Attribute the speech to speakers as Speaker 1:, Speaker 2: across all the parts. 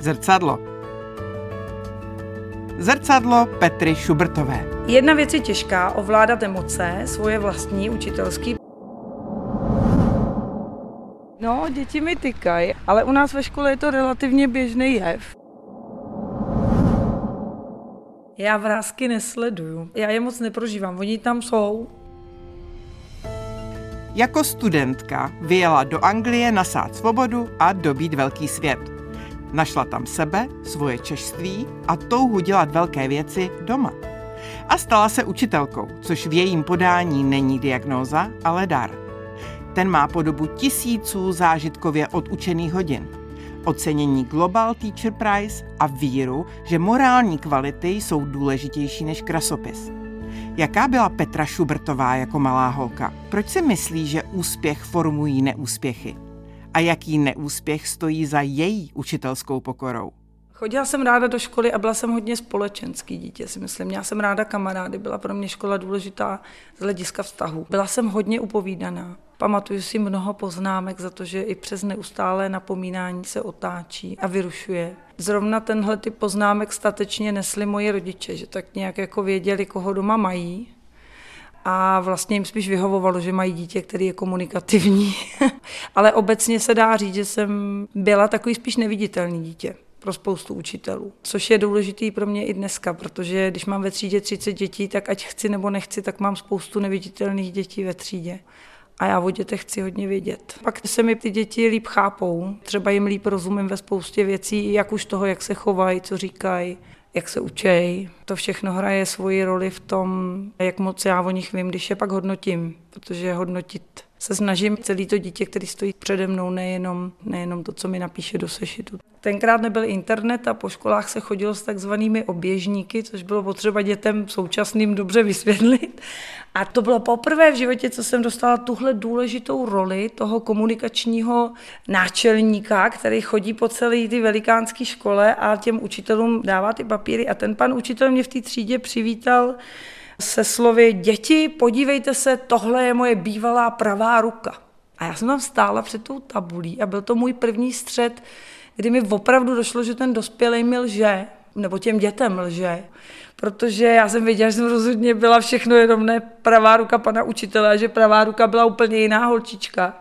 Speaker 1: Zrcadlo. Zrcadlo Petry Šubertové.
Speaker 2: Jedna věc je těžká, ovládat emoce, svoje vlastní učitelský. No, děti mi tykají, ale u nás ve škole je to relativně běžný jev. Já vrázky nesleduju. Já je moc neprožívám, oni tam jsou.
Speaker 1: Jako studentka vyjela do Anglie nasát svobodu a dobít velký svět. Našla tam sebe, svoje češství a touhu dělat velké věci doma. A stala se učitelkou, což v jejím podání není diagnóza, ale dar. Ten má podobu tisíců zážitkově odučených hodin. Ocenění Global Teacher Prize a víru, že morální kvality jsou důležitější než krasopis. Jaká byla Petra Šubertová jako malá holka? Proč si myslí, že úspěch formují neúspěchy? A jaký neúspěch stojí za její učitelskou pokorou?
Speaker 2: Chodila jsem ráda do školy a byla jsem hodně společenský dítě, si myslím. Měla jsem ráda kamarády, byla pro mě škola důležitá z hlediska vztahu. Byla jsem hodně upovídaná. Pamatuju si mnoho poznámek za to, že i přes neustálé napomínání se otáčí a vyrušuje. Zrovna tenhle typ poznámek statečně nesli moji rodiče, že tak nějak jako věděli, koho doma mají. A vlastně jim spíš vyhovovalo, že mají dítě, který je komunikativní. Ale obecně se dá říct, že jsem byla takový spíš neviditelný dítě pro spoustu učitelů. Což je důležitý pro mě i dneska, protože když mám ve třídě 30 dětí, tak ať chci nebo nechci, tak mám spoustu neviditelných dětí ve třídě a já o dětech chci hodně vědět. Pak se mi ty děti líp chápou, třeba jim líp rozumím ve spoustě věcí, jak už toho, jak se chovají, co říkají, jak se učej. To všechno hraje svoji roli v tom, jak moc já o nich vím, když je pak hodnotím, protože hodnotit se snažím celý to dítě, který stojí přede mnou, nejenom, nejenom to, co mi napíše do sešitu. Tenkrát nebyl internet a po školách se chodilo s takzvanými oběžníky, což bylo potřeba dětem současným dobře vysvětlit. A to bylo poprvé v životě, co jsem dostala tuhle důležitou roli toho komunikačního náčelníka, který chodí po celé ty velikánské škole a těm učitelům dává ty papíry. A ten pan učitel mě v té třídě přivítal se slovy děti, podívejte se, tohle je moje bývalá pravá ruka. A já jsem tam stála před tou tabulí a byl to můj první střed, kdy mi opravdu došlo, že ten dospělý mi lže, nebo těm dětem lže, protože já jsem věděla, že jsem rozhodně byla všechno jenom ne pravá ruka pana učitele, že pravá ruka byla úplně jiná holčička.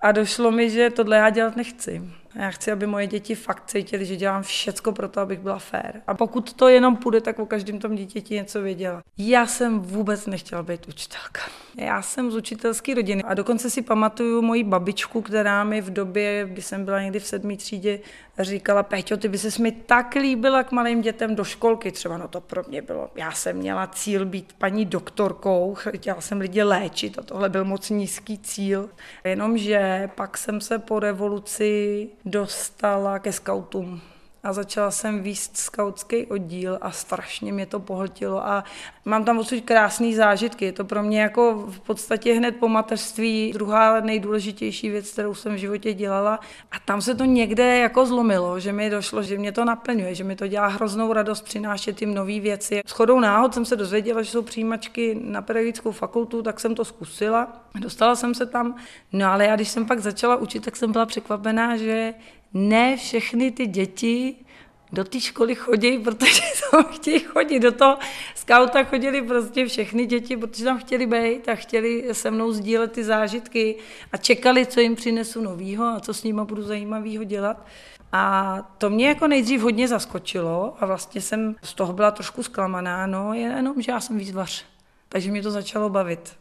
Speaker 2: A došlo mi, že tohle já dělat nechci. Já chci, aby moje děti fakt cítily, že dělám všecko pro to, abych byla fér. A pokud to jenom půjde, tak o každém tom dítěti něco věděla. Já jsem vůbec nechtěla být učitelka. Já jsem z učitelské rodiny a dokonce si pamatuju moji babičku, která mi v době, kdy jsem byla někdy v sedmé třídě, říkala, Peťo, ty by se mi tak líbila k malým dětem do školky. Třeba no to pro mě bylo. Já jsem měla cíl být paní doktorkou, chtěla jsem lidi léčit a tohle byl moc nízký cíl. Jenomže pak jsem se po revoluci dostala ke skautům a začala jsem výst skautský oddíl a strašně mě to pohltilo a mám tam odsud krásné zážitky. Je to pro mě jako v podstatě hned po mateřství druhá nejdůležitější věc, kterou jsem v životě dělala a tam se to někde jako zlomilo, že mi došlo, že mě to naplňuje, že mi to dělá hroznou radost přinášet jim nové věci. S chodou náhod jsem se dozvěděla, že jsou přijímačky na pedagogickou fakultu, tak jsem to zkusila. Dostala jsem se tam, no ale já když jsem pak začala učit, tak jsem byla překvapená, že ne všechny ty děti do té školy chodí, protože tam chtějí chodit. Do toho skauta chodili prostě všechny děti, protože tam chtěli být a chtěli se mnou sdílet ty zážitky a čekali, co jim přinesu novýho a co s nimi budu zajímavého dělat. A to mě jako nejdřív hodně zaskočilo a vlastně jsem z toho byla trošku zklamaná, no jenom, že já jsem výzvař. Takže mě to začalo bavit.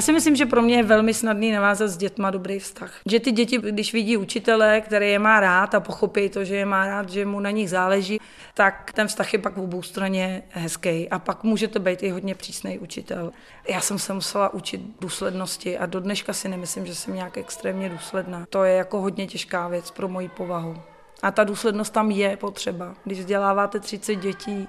Speaker 2: Já si myslím, že pro mě je velmi snadný navázat s dětma dobrý vztah. Že ty děti, když vidí učitele, který je má rád a pochopí to, že je má rád, že mu na nich záleží, tak ten vztah je pak v obou straně hezký. A pak můžete být i hodně přísný učitel. Já jsem se musela učit důslednosti a do dneška si nemyslím, že jsem nějak extrémně důsledná. To je jako hodně těžká věc pro moji povahu. A ta důslednost tam je potřeba. Když vzděláváte 30 dětí,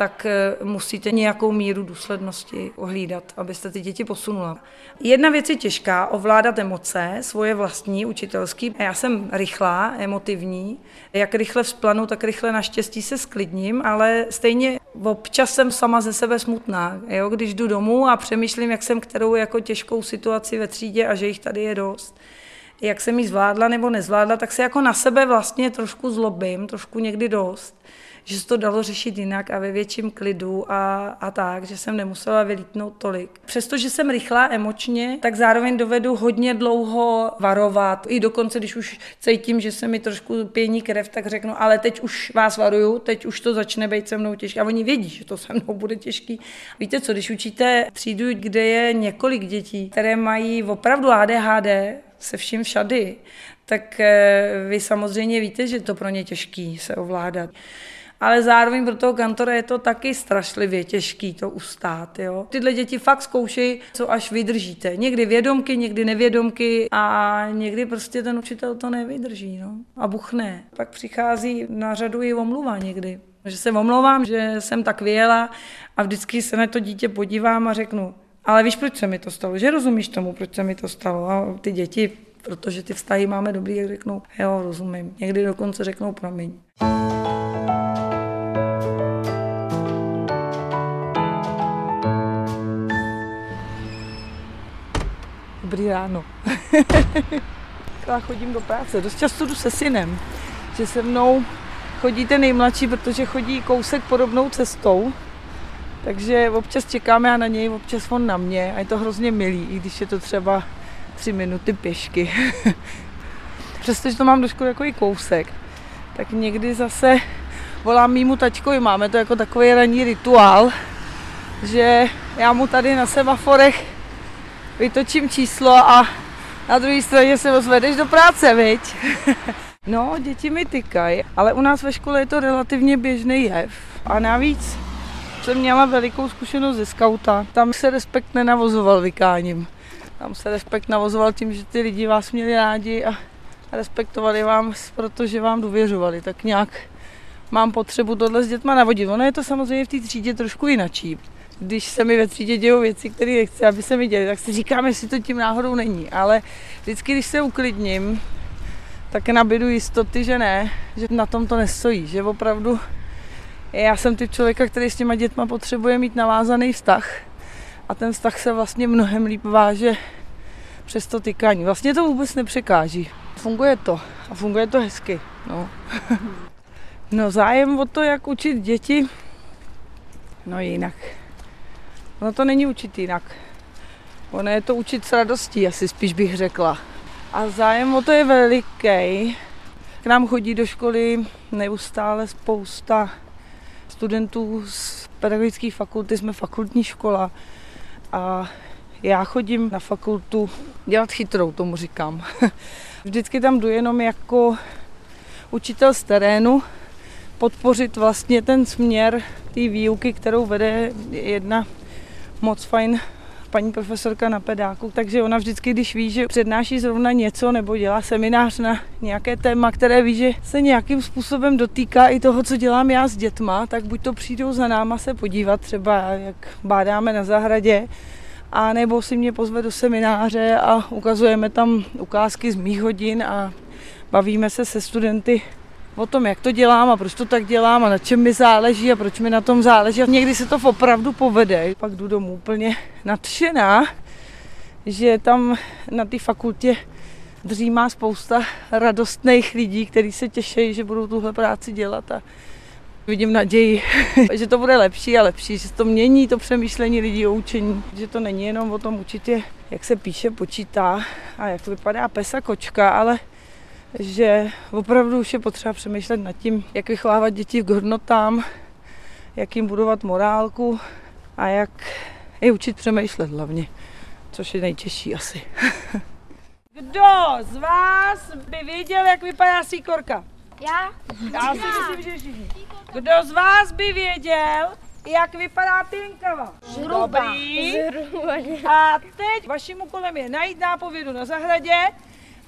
Speaker 2: tak eh, musíte nějakou míru důslednosti ohlídat, abyste ty děti posunula. Jedna věc je těžká, ovládat emoce, svoje vlastní, učitelský. Já jsem rychlá, emotivní. Jak rychle vzplanu, tak rychle naštěstí se sklidním, ale stejně Občas jsem sama ze sebe smutná, jo? když jdu domů a přemýšlím, jak jsem kterou jako těžkou situaci ve třídě a že jich tady je dost jak jsem ji zvládla nebo nezvládla, tak se jako na sebe vlastně trošku zlobím, trošku někdy dost že se to dalo řešit jinak a ve větším klidu a, a tak, že jsem nemusela vylítnout tolik. Přestože jsem rychlá emočně, tak zároveň dovedu hodně dlouho varovat. I dokonce, když už cítím, že se mi trošku pění krev, tak řeknu, ale teď už vás varuju, teď už to začne být se mnou těžké. A oni vědí, že to se mnou bude těžký. Víte co, když učíte třídu, kde je několik dětí, které mají opravdu ADHD, se vším všady, tak eh, vy samozřejmě víte, že to pro ně těžký se ovládat ale zároveň pro toho kantora je to taky strašlivě těžký to ustát. Jo? Tyhle děti fakt zkoušejí, co až vydržíte. Někdy vědomky, někdy nevědomky a někdy prostě ten učitel to nevydrží no? a buchne. Pak přichází na řadu i omluva někdy. Že se omlouvám, že jsem tak vyjela a vždycky se na to dítě podívám a řeknu, ale víš, proč se mi to stalo? Že rozumíš tomu, proč se mi to stalo? A ty děti, protože ty vztahy máme dobrý, jak řeknou, jo, rozumím. Někdy dokonce řeknou promiň. Dobrý ráno. Já chodím do práce. Dost často jdu se synem, že se mnou chodí ten nejmladší, protože chodí kousek podobnou cestou. Takže občas čekáme já na něj, občas on na mě a je to hrozně milý, i když je to třeba tři minuty pěšky. Přestože to mám do školy i kousek, tak někdy zase volám mýmu tačkovi, máme to jako takový ranní rituál, že já mu tady na semaforech vytočím číslo a na druhé straně se ozvedeš do práce, viď? no, děti mi tykají, ale u nás ve škole je to relativně běžný jev. A navíc jsem měla velikou zkušenost ze skauta. Tam se respekt nenavozoval vykáním. Tam se respekt navozoval tím, že ty lidi vás měli rádi a respektovali vám, protože vám důvěřovali. Tak nějak mám potřebu tohle s dětma navodit. Ono je to samozřejmě v té třídě trošku jinačí když se mi ve třídě dějou věci, které nechci, aby se mi děly, tak si říkám, jestli to tím náhodou není. Ale vždycky, když se uklidním, tak nabidu jistoty, že ne, že na tom to nestojí, že opravdu já jsem typ člověka, který s těma dětma potřebuje mít navázaný vztah a ten vztah se vlastně mnohem líp váže přes to tykání. Vlastně to vůbec nepřekáží. Funguje to a funguje to hezky. No. No zájem o to, jak učit děti, no jinak. Ono to není učit jinak. Ono je to učit s radostí, asi spíš bych řekla. A zájem o to je veliký. K nám chodí do školy neustále spousta studentů z pedagogické fakulty, jsme fakultní škola. A já chodím na fakultu dělat chytrou, tomu říkám. Vždycky tam jdu jenom jako učitel z terénu, podpořit vlastně ten směr té výuky, kterou vede jedna moc fajn paní profesorka na pedáku, takže ona vždycky, když ví, že přednáší zrovna něco nebo dělá seminář na nějaké téma, které ví, že se nějakým způsobem dotýká i toho, co dělám já s dětma, tak buď to přijdou za náma se podívat, třeba jak bádáme na zahradě, a nebo si mě pozve do semináře a ukazujeme tam ukázky z mých hodin a bavíme se se studenty o tom, jak to dělám a proč to tak dělám a na čem mi záleží a proč mi na tom záleží. A někdy se to opravdu povede. Pak jdu domů úplně nadšená, že tam na té fakultě dřímá spousta radostných lidí, kteří se těší, že budou tuhle práci dělat a vidím naději, že to bude lepší a lepší, že to mění to přemýšlení lidí o učení, že to není jenom o tom učit je, jak se píše, počítá a jak vypadá pesa kočka, ale že opravdu už je potřeba přemýšlet nad tím, jak vychovávat děti k hodnotám, jak jim budovat morálku a jak je učit přemýšlet hlavně, což je nejtěžší asi. Kdo z vás by věděl, jak vypadá síkorka?
Speaker 3: Já?
Speaker 2: Já si myslím, že všichni. Kdo z vás by věděl, jak vypadá pěnkava? Dobrý. A teď vaším úkolem je najít nápovědu na zahradě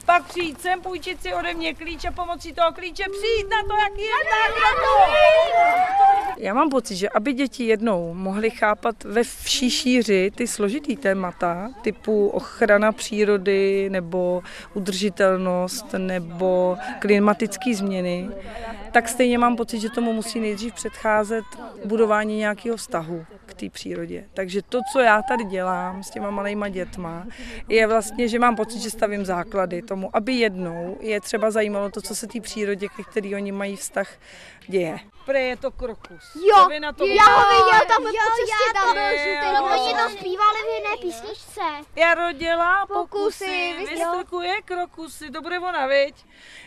Speaker 2: pak přijít sem, půjčit si ode mě klíč a pomocí toho klíče přijít na to, jaký je. Já mám pocit, že aby děti jednou mohly chápat ve vší šíři ty složitý témata, typu ochrana přírody nebo udržitelnost nebo klimatické změny, tak stejně mám pocit, že tomu musí nejdřív předcházet budování nějakého vztahu k té přírodě. Takže to, co já tady dělám s těma malejma dětma, je vlastně, že mám pocit, že stavím základy tomu, aby jednou je třeba zajímalo to, co se té přírodě, ke který oni mají vztah, děje. Pre je to krokus.
Speaker 3: Jo, vy na to já ho viděl tam jo, po cestě, tam byl žlutý. No, oni to zpívali v jiné písničce.
Speaker 2: Jaro dělá pokusy, vystrkuje krokusy, to bude ona, viď?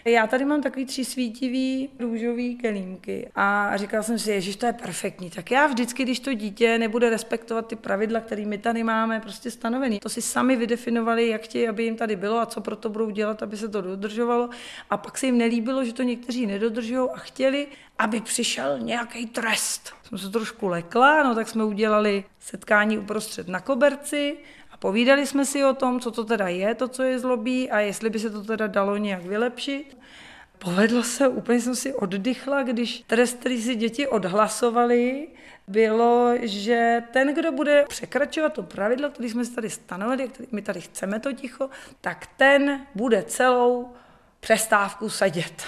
Speaker 2: Já tady mám takový tři svítivý růžový kelímky a říkal jsem si, že to je perfektní. Tak já vždycky, když to dítě nebude respektovat ty pravidla, které my tady máme prostě stanovený, to si sami vydefinovali, jak chtějí, aby jim tady bylo a co pro to budou dělat, aby se to dodržovalo. A pak se jim nelíbilo, že to někteří nedodržují a chtěli, aby přišel nějaký trest. Jsem se trošku lekla, no tak jsme udělali setkání uprostřed na koberci a povídali jsme si o tom, co to teda je, to, co je zlobí a jestli by se to teda dalo nějak vylepšit. Povedlo se, úplně jsem si oddychla, když trest, který si děti odhlasovali, bylo, že ten, kdo bude překračovat to pravidlo, které jsme si tady stanovili, který my tady chceme to ticho, tak ten bude celou přestávku sedět.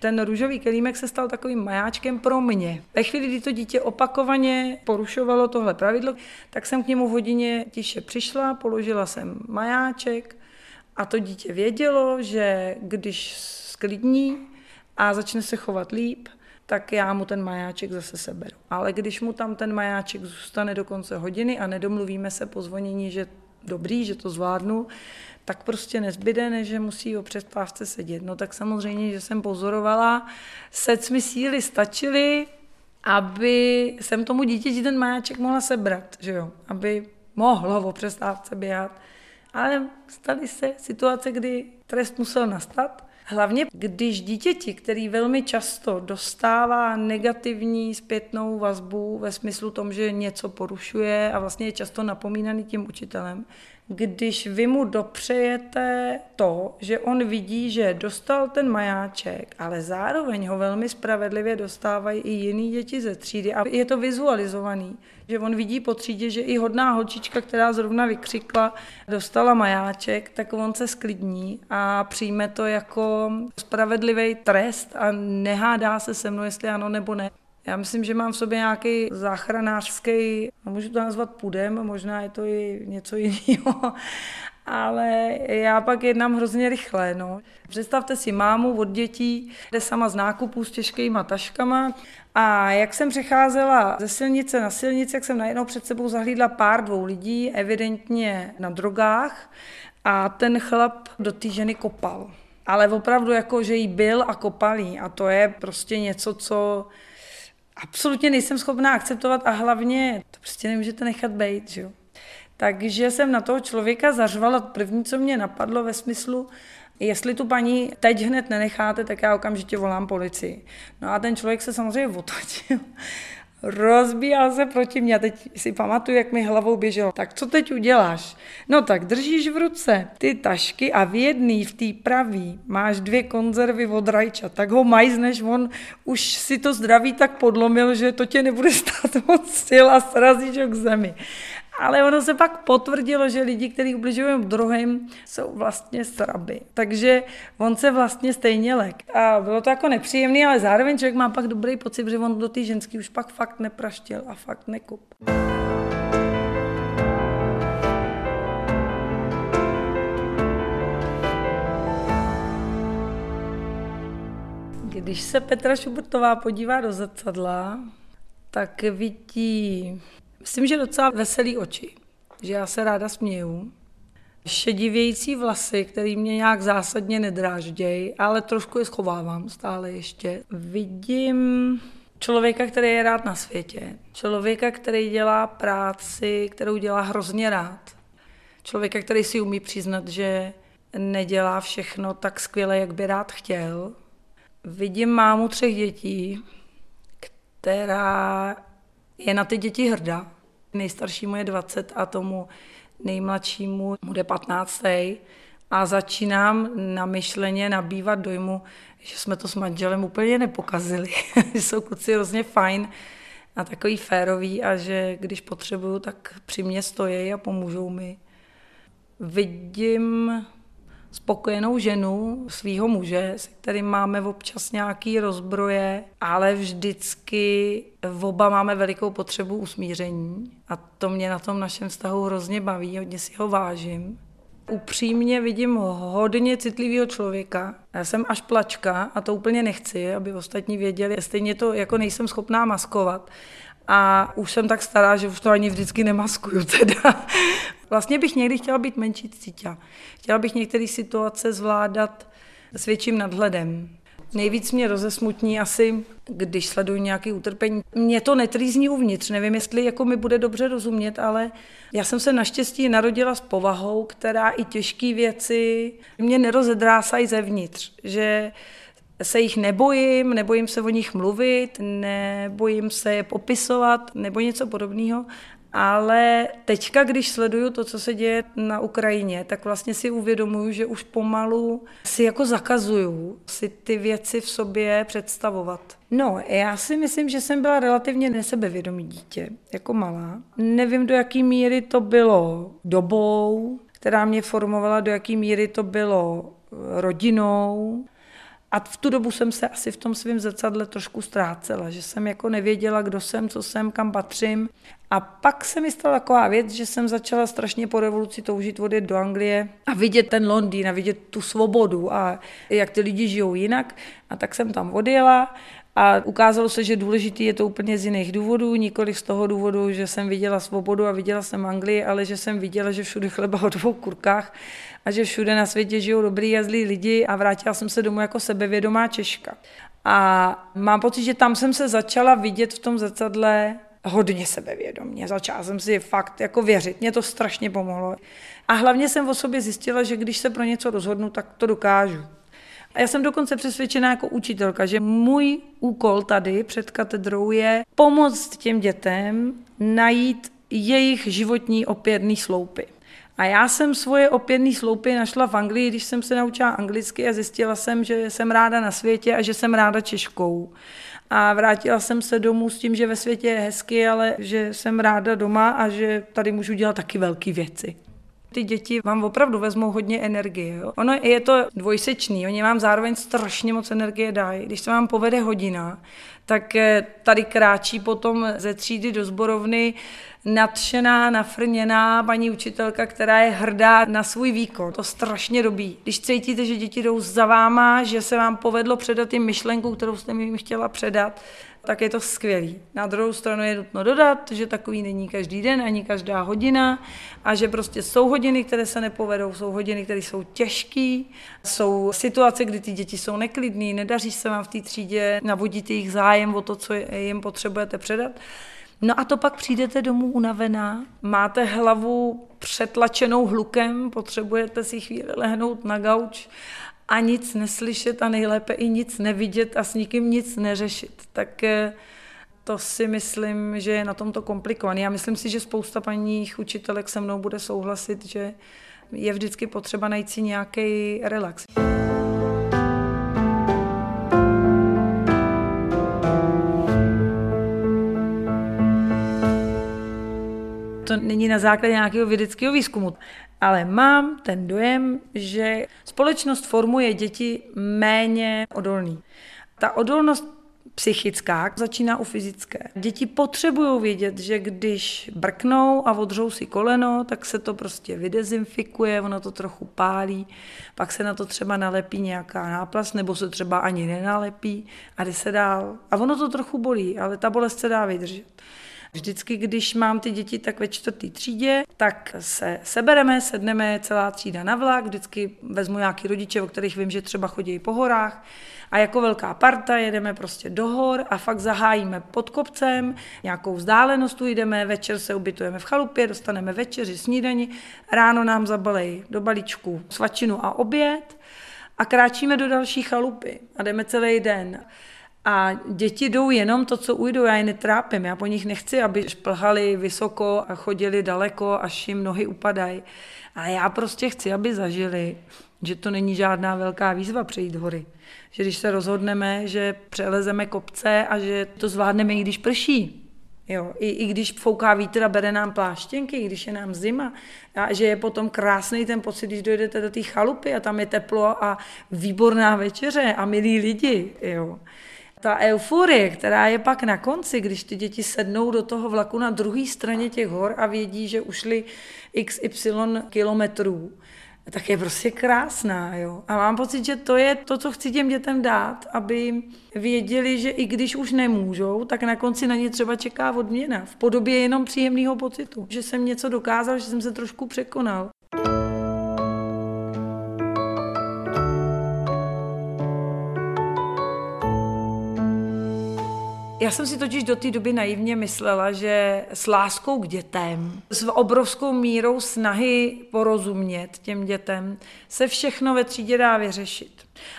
Speaker 2: Ten růžový kelímek se stal takovým majáčkem pro mě. Ve chvíli, kdy to dítě opakovaně porušovalo tohle pravidlo, tak jsem k němu v hodině tiše přišla, položila jsem majáček a to dítě vědělo, že když sklidní a začne se chovat líp, tak já mu ten majáček zase seberu. Ale když mu tam ten majáček zůstane do konce hodiny a nedomluvíme se po zvonění, že dobrý, že to zvládnu, tak prostě nezbyde, než že musí o přestávce sedět. No tak samozřejmě, že jsem pozorovala, sec mi síly stačily, aby jsem tomu dítěti ten majáček mohla sebrat, že jo? aby mohlo o přestávce běhat. Ale staly se situace, kdy trest musel nastat. Hlavně, když dítěti, který velmi často dostává negativní zpětnou vazbu ve smyslu tom, že něco porušuje a vlastně je často napomínaný tím učitelem, když vy mu dopřejete to, že on vidí, že dostal ten majáček, ale zároveň ho velmi spravedlivě dostávají i jiný děti ze třídy a je to vizualizovaný, že on vidí po třídě, že i hodná holčička, která zrovna vykřikla, dostala majáček, tak on se sklidní a přijme to jako spravedlivý trest a nehádá se se mnou, jestli ano nebo ne. Já myslím, že mám v sobě nějaký záchranářský, no můžu to nazvat pudem, možná je to i něco jiného, ale já pak jednám hrozně rychle. No. Představte si mámu od dětí, jde sama z nákupů s těžkýma taškama a jak jsem přecházela ze silnice na silnici, jak jsem najednou před sebou zahlídla pár dvou lidí, evidentně na drogách a ten chlap do té ženy kopal. Ale opravdu jako, že jí byl a kopalý a to je prostě něco, co absolutně nejsem schopná akceptovat a hlavně to prostě nemůžete nechat být, že jo. Takže jsem na toho člověka zařvala první, co mě napadlo ve smyslu, jestli tu paní teď hned nenecháte, tak já okamžitě volám policii. No a ten člověk se samozřejmě otočil rozbíjal se proti mě. A teď si pamatuju, jak mi hlavou běželo. Tak co teď uděláš? No tak držíš v ruce ty tašky a v jedný, v té pravý, máš dvě konzervy od rajča. Tak ho majzneš, on už si to zdraví tak podlomil, že to tě nebude stát moc sil a srazíš ho k zemi. Ale ono se pak potvrdilo, že lidi, kteří ubližují druhým, jsou vlastně sraby. Takže on se vlastně stejně lek. A bylo to jako nepříjemné, ale zároveň člověk má pak dobrý pocit, že on do té ženský už pak fakt nepraštil a fakt nekup. Když se Petra Šubertová podívá do zrcadla, tak vidí Myslím, že docela veselý oči, že já se ráda směju. Šedivějící vlasy, který mě nějak zásadně nedráždějí, ale trošku je schovávám stále ještě. Vidím člověka, který je rád na světě. Člověka, který dělá práci, kterou dělá hrozně rád. Člověka, který si umí přiznat, že nedělá všechno tak skvěle, jak by rád chtěl. Vidím mámu třech dětí, která je na ty děti hrdá. Nejstaršímu je 20 a tomu nejmladšímu bude 15. a začínám na myšleně nabývat dojmu, že jsme to s manželem úplně nepokazili. že jsou kluci hrozně fajn a takový férový a že když potřebuju, tak při mě stojí a pomůžou mi. Vidím spokojenou ženu, svého muže, se kterým máme občas nějaký rozbroje, ale vždycky oba máme velikou potřebu usmíření a to mě na tom našem vztahu hrozně baví, hodně si ho vážím. Upřímně vidím hodně citlivého člověka. Já jsem až plačka a to úplně nechci, aby ostatní věděli. Stejně to jako nejsem schopná maskovat. A už jsem tak stará, že už to ani vždycky nemaskuju teda. Vlastně bych někdy chtěla být menší cítě. Chtěla bych některé situace zvládat s větším nadhledem. Nejvíc mě rozesmutní asi, když sleduju nějaké utrpení. Mě to netrýzní uvnitř, nevím, jestli jako mi bude dobře rozumět, ale já jsem se naštěstí narodila s povahou, která i těžké věci mě nerozedrásají zevnitř, že se jich nebojím, nebojím se o nich mluvit, nebojím se je popisovat nebo něco podobného, ale teďka, když sleduju to, co se děje na Ukrajině, tak vlastně si uvědomuju, že už pomalu si jako zakazuju si ty věci v sobě představovat. No, já si myslím, že jsem byla relativně nesebevědomý dítě, jako malá. Nevím, do jaký míry to bylo dobou, která mě formovala, do jaký míry to bylo rodinou. A v tu dobu jsem se asi v tom svém zrcadle trošku ztrácela, že jsem jako nevěděla, kdo jsem, co jsem, kam patřím. A pak se mi stala taková věc, že jsem začala strašně po revoluci toužit odjet do Anglie a vidět ten Londýn a vidět tu svobodu a jak ty lidi žijou jinak. A tak jsem tam odjela a ukázalo se, že důležitý je to úplně z jiných důvodů, nikoli z toho důvodu, že jsem viděla svobodu a viděla jsem Anglii, ale že jsem viděla, že všude chleba o dvou kurkách a že všude na světě žijou dobrý a zlí lidi a vrátila jsem se domů jako sebevědomá Češka. A mám pocit, že tam jsem se začala vidět v tom zrcadle hodně sebevědomě. Začala jsem si fakt jako věřit. Mě to strašně pomohlo. A hlavně jsem o sobě zjistila, že když se pro něco rozhodnu, tak to dokážu. A já jsem dokonce přesvědčená jako učitelka, že můj úkol tady před katedrou je pomoct těm dětem najít jejich životní opěrný sloupy. A já jsem svoje opěrný sloupy našla v Anglii, když jsem se naučila anglicky a zjistila jsem, že jsem ráda na světě a že jsem ráda Češkou. A vrátila jsem se domů s tím, že ve světě je hezky, ale že jsem ráda doma a že tady můžu dělat taky velké věci. Ty děti vám opravdu vezmou hodně energie. Jo? Ono je to dvojsečný, oni vám zároveň strašně moc energie dají. Když se vám povede hodina, tak eh, tady kráčí potom ze třídy do zborovny nadšená, nafrněná paní učitelka, která je hrdá na svůj výkon. To strašně dobí. Když cítíte, že děti jdou za váma, že se vám povedlo předat jim myšlenku, kterou jste jim chtěla předat, tak je to skvělý. Na druhou stranu je nutno dodat, že takový není každý den, ani každá hodina a že prostě jsou hodiny, které se nepovedou, jsou hodiny, které jsou těžké, jsou situace, kdy ty děti jsou neklidné, nedaří se vám v té třídě navodit jejich zájem o to, co jim potřebujete předat. No a to pak přijdete domů unavená, máte hlavu přetlačenou hlukem, potřebujete si chvíli lehnout na gauč a nic neslyšet a nejlépe i nic nevidět a s nikým nic neřešit. Tak eh, to si myslím, že je na tomto komplikované. Já myslím si, že spousta paní učitelek se mnou bude souhlasit, že je vždycky potřeba najít si nějaký relax. To není na základě nějakého vědeckého výzkumu, ale mám ten dojem, že společnost formuje děti méně odolný. Ta odolnost psychická začíná u fyzické. Děti potřebují vědět, že když brknou a odřou si koleno, tak se to prostě vydezinfikuje, ono to trochu pálí, pak se na to třeba nalepí nějaká náplast, nebo se třeba ani nenalepí a jde se dál. A ono to trochu bolí, ale ta bolest se dá vydržet. Vždycky, když mám ty děti tak ve čtvrtý třídě, tak se sebereme, sedneme celá třída na vlak, vždycky vezmu nějaký rodiče, o kterých vím, že třeba chodí po horách a jako velká parta jedeme prostě do hor a fakt zahájíme pod kopcem, nějakou vzdálenost jdeme, večer se ubytujeme v chalupě, dostaneme večeři, snídani, ráno nám zabalej do balíčku svačinu a oběd a kráčíme do další chalupy a jdeme celý den. A děti jdou jenom to, co ujdou, já je netrápím. Já po nich nechci, aby šplhali vysoko a chodili daleko, až jim nohy upadají. A já prostě chci, aby zažili, že to není žádná velká výzva přejít hory. Že když se rozhodneme, že přelezeme kopce a že to zvládneme, i když prší, Jo, i, I když fouká vítr a bere nám pláštěnky, i když je nám zima, a že je potom krásný ten pocit, když dojdete do té chalupy a tam je teplo a výborná večeře a milí lidi. Jo. Ta euforie, která je pak na konci, když ty děti sednou do toho vlaku na druhé straně těch hor a vědí, že ušli xy kilometrů, tak je prostě krásná. Jo? A mám pocit, že to je to, co chci těm dětem dát, aby věděli, že i když už nemůžou, tak na konci na ně třeba čeká odměna v podobě jenom příjemného pocitu. Že jsem něco dokázal, že jsem se trošku překonal. Já jsem si totiž do té doby naivně myslela, že s láskou k dětem, s obrovskou mírou snahy porozumět těm dětem, se všechno ve třídě dá vyřešit.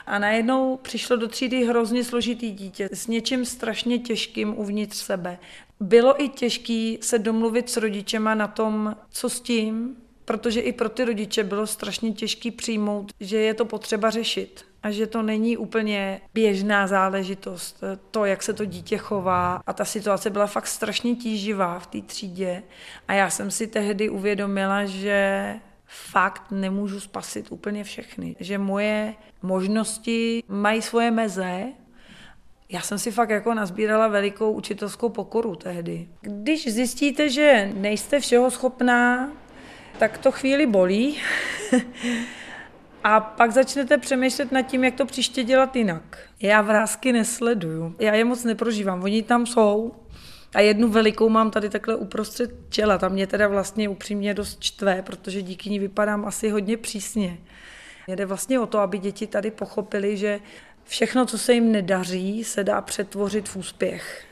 Speaker 2: A najednou přišlo do třídy hrozně složitý dítě s něčím strašně těžkým uvnitř sebe. Bylo i těžké se domluvit s rodičema na tom, co s tím, protože i pro ty rodiče bylo strašně těžké přijmout, že je to potřeba řešit a že to není úplně běžná záležitost, to, jak se to dítě chová. A ta situace byla fakt strašně tíživá v té třídě. A já jsem si tehdy uvědomila, že fakt nemůžu spasit úplně všechny. Že moje možnosti mají svoje meze já jsem si fakt jako nazbírala velikou učitelskou pokoru tehdy. Když zjistíte, že nejste všeho schopná, tak to chvíli bolí. A pak začnete přemýšlet nad tím, jak to příště dělat jinak. Já vrázky nesleduju. Já je moc neprožívám. Oni tam jsou. A jednu velikou mám tady takhle uprostřed čela. Tam mě teda vlastně upřímně dost čtve, protože díky ní vypadám asi hodně přísně. Jde vlastně o to, aby děti tady pochopili, že všechno, co se jim nedaří, se dá přetvořit v úspěch.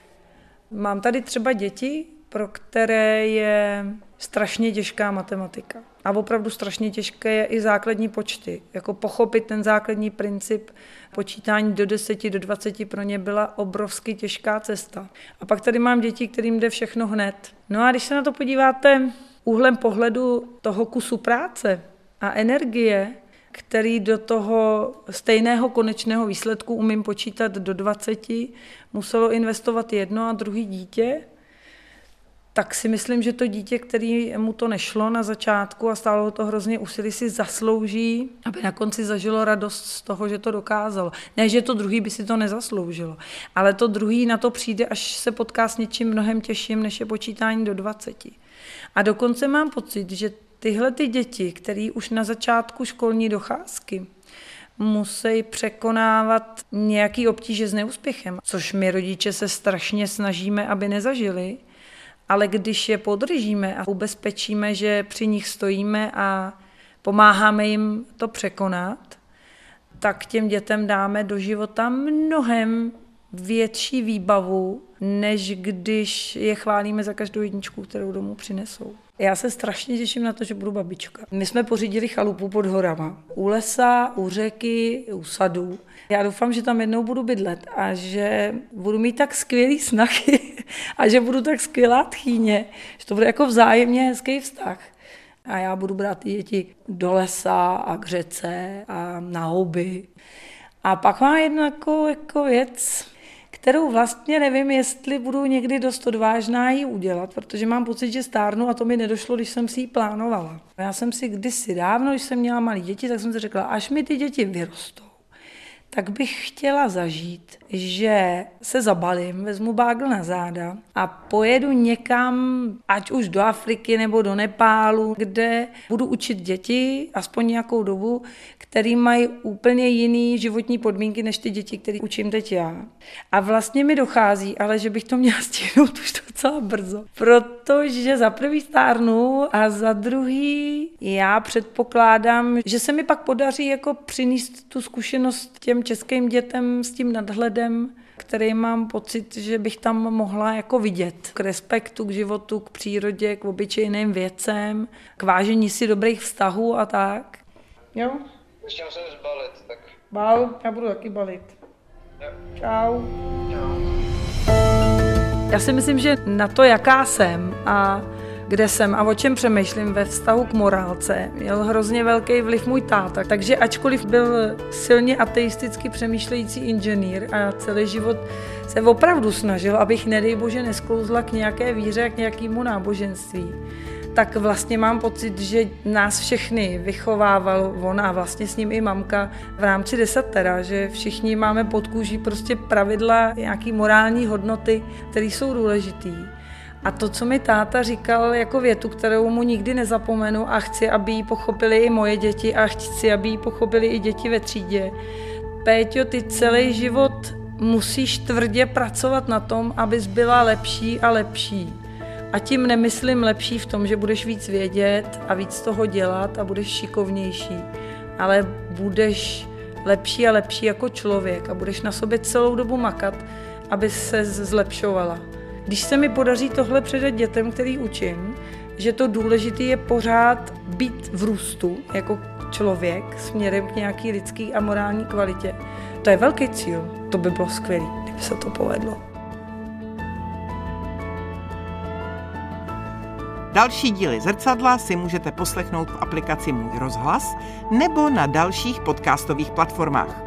Speaker 2: Mám tady třeba děti, pro které je strašně těžká matematika. A opravdu strašně těžké je i základní počty. Jako pochopit ten základní princip počítání do 10, do 20 pro ně byla obrovsky těžká cesta. A pak tady mám děti, kterým jde všechno hned. No a když se na to podíváte úhlem pohledu toho kusu práce a energie, který do toho stejného konečného výsledku umím počítat do 20, muselo investovat jedno a druhý dítě, tak si myslím, že to dítě, který mu to nešlo na začátku a stálo to hrozně úsilí, si zaslouží, aby na konci zažilo radost z toho, že to dokázalo. Ne, že to druhý by si to nezasloužilo, ale to druhý na to přijde, až se potká s něčím mnohem těžším, než je počítání do 20. A dokonce mám pocit, že tyhle ty děti, které už na začátku školní docházky musí překonávat nějaký obtíže s neúspěchem, což my rodiče se strašně snažíme, aby nezažili, ale když je podržíme a ubezpečíme, že při nich stojíme a pomáháme jim to překonat, tak těm dětem dáme do života mnohem větší výbavu, než když je chválíme za každou jedničku, kterou domů přinesou. Já se strašně těším na to, že budu babička. My jsme pořídili chalupu pod horama. U lesa, u řeky, u sadů. Já doufám, že tam jednou budu bydlet a že budu mít tak skvělý snachy a že budu tak skvělá tchýně, že to bude jako vzájemně hezký vztah. A já budu brát ty děti do lesa a k řece a na houby. A pak má jednu jako, jako věc, kterou vlastně nevím, jestli budu někdy dost odvážná ji udělat, protože mám pocit, že stárnu a to mi nedošlo, když jsem si ji plánovala. Já jsem si kdysi dávno, když jsem měla malé děti, tak jsem si řekla, až mi ty děti vyrostou, tak bych chtěla zažít, že se zabalím, vezmu bágl na záda a pojedu někam, ať už do Afriky nebo do Nepálu, kde budu učit děti, aspoň nějakou dobu, který mají úplně jiný životní podmínky než ty děti, které učím teď já. A vlastně mi dochází, ale že bych to měla stihnout už docela brzo. Protože za prvý stárnu a za druhý já předpokládám, že se mi pak podaří jako přinést tu zkušenost těm českým dětem s tím nadhledem, který mám pocit, že bych tam mohla jako vidět. K respektu k životu, k přírodě, k obyčejným věcem, k vážení si dobrých vztahů a tak. Jo?
Speaker 4: Ještě musím zbalit, tak...
Speaker 2: Bal, já budu taky balit. Čau. Já si myslím, že na to, jaká jsem a kde jsem a o čem přemýšlím ve vztahu k morálce, měl hrozně velký vliv můj táta. Takže ačkoliv byl silně ateisticky přemýšlející inženýr a celý život se opravdu snažil, abych nedej bože nesklouzla k nějaké víře a k nějakému náboženství, tak vlastně mám pocit, že nás všechny vychovával on a vlastně s ním i mamka v rámci desatera, že všichni máme pod kůží prostě pravidla, nějaký morální hodnoty, které jsou důležitý. A to, co mi táta říkal jako větu, kterou mu nikdy nezapomenu a chci, aby ji pochopili i moje děti a chci, aby ji pochopili i děti ve třídě. Péťo, ty celý život musíš tvrdě pracovat na tom, abys byla lepší a lepší. A tím nemyslím lepší v tom, že budeš víc vědět a víc toho dělat a budeš šikovnější, ale budeš lepší a lepší jako člověk a budeš na sobě celou dobu makat, aby se zlepšovala. Když se mi podaří tohle předat dětem, který učím, že to důležité je pořád být v růstu jako člověk směrem k nějaký lidský a morální kvalitě, to je velký cíl. To by bylo skvělé, kdyby se to povedlo.
Speaker 1: Další díly zrcadla si můžete poslechnout v aplikaci Můj rozhlas nebo na dalších podcastových platformách.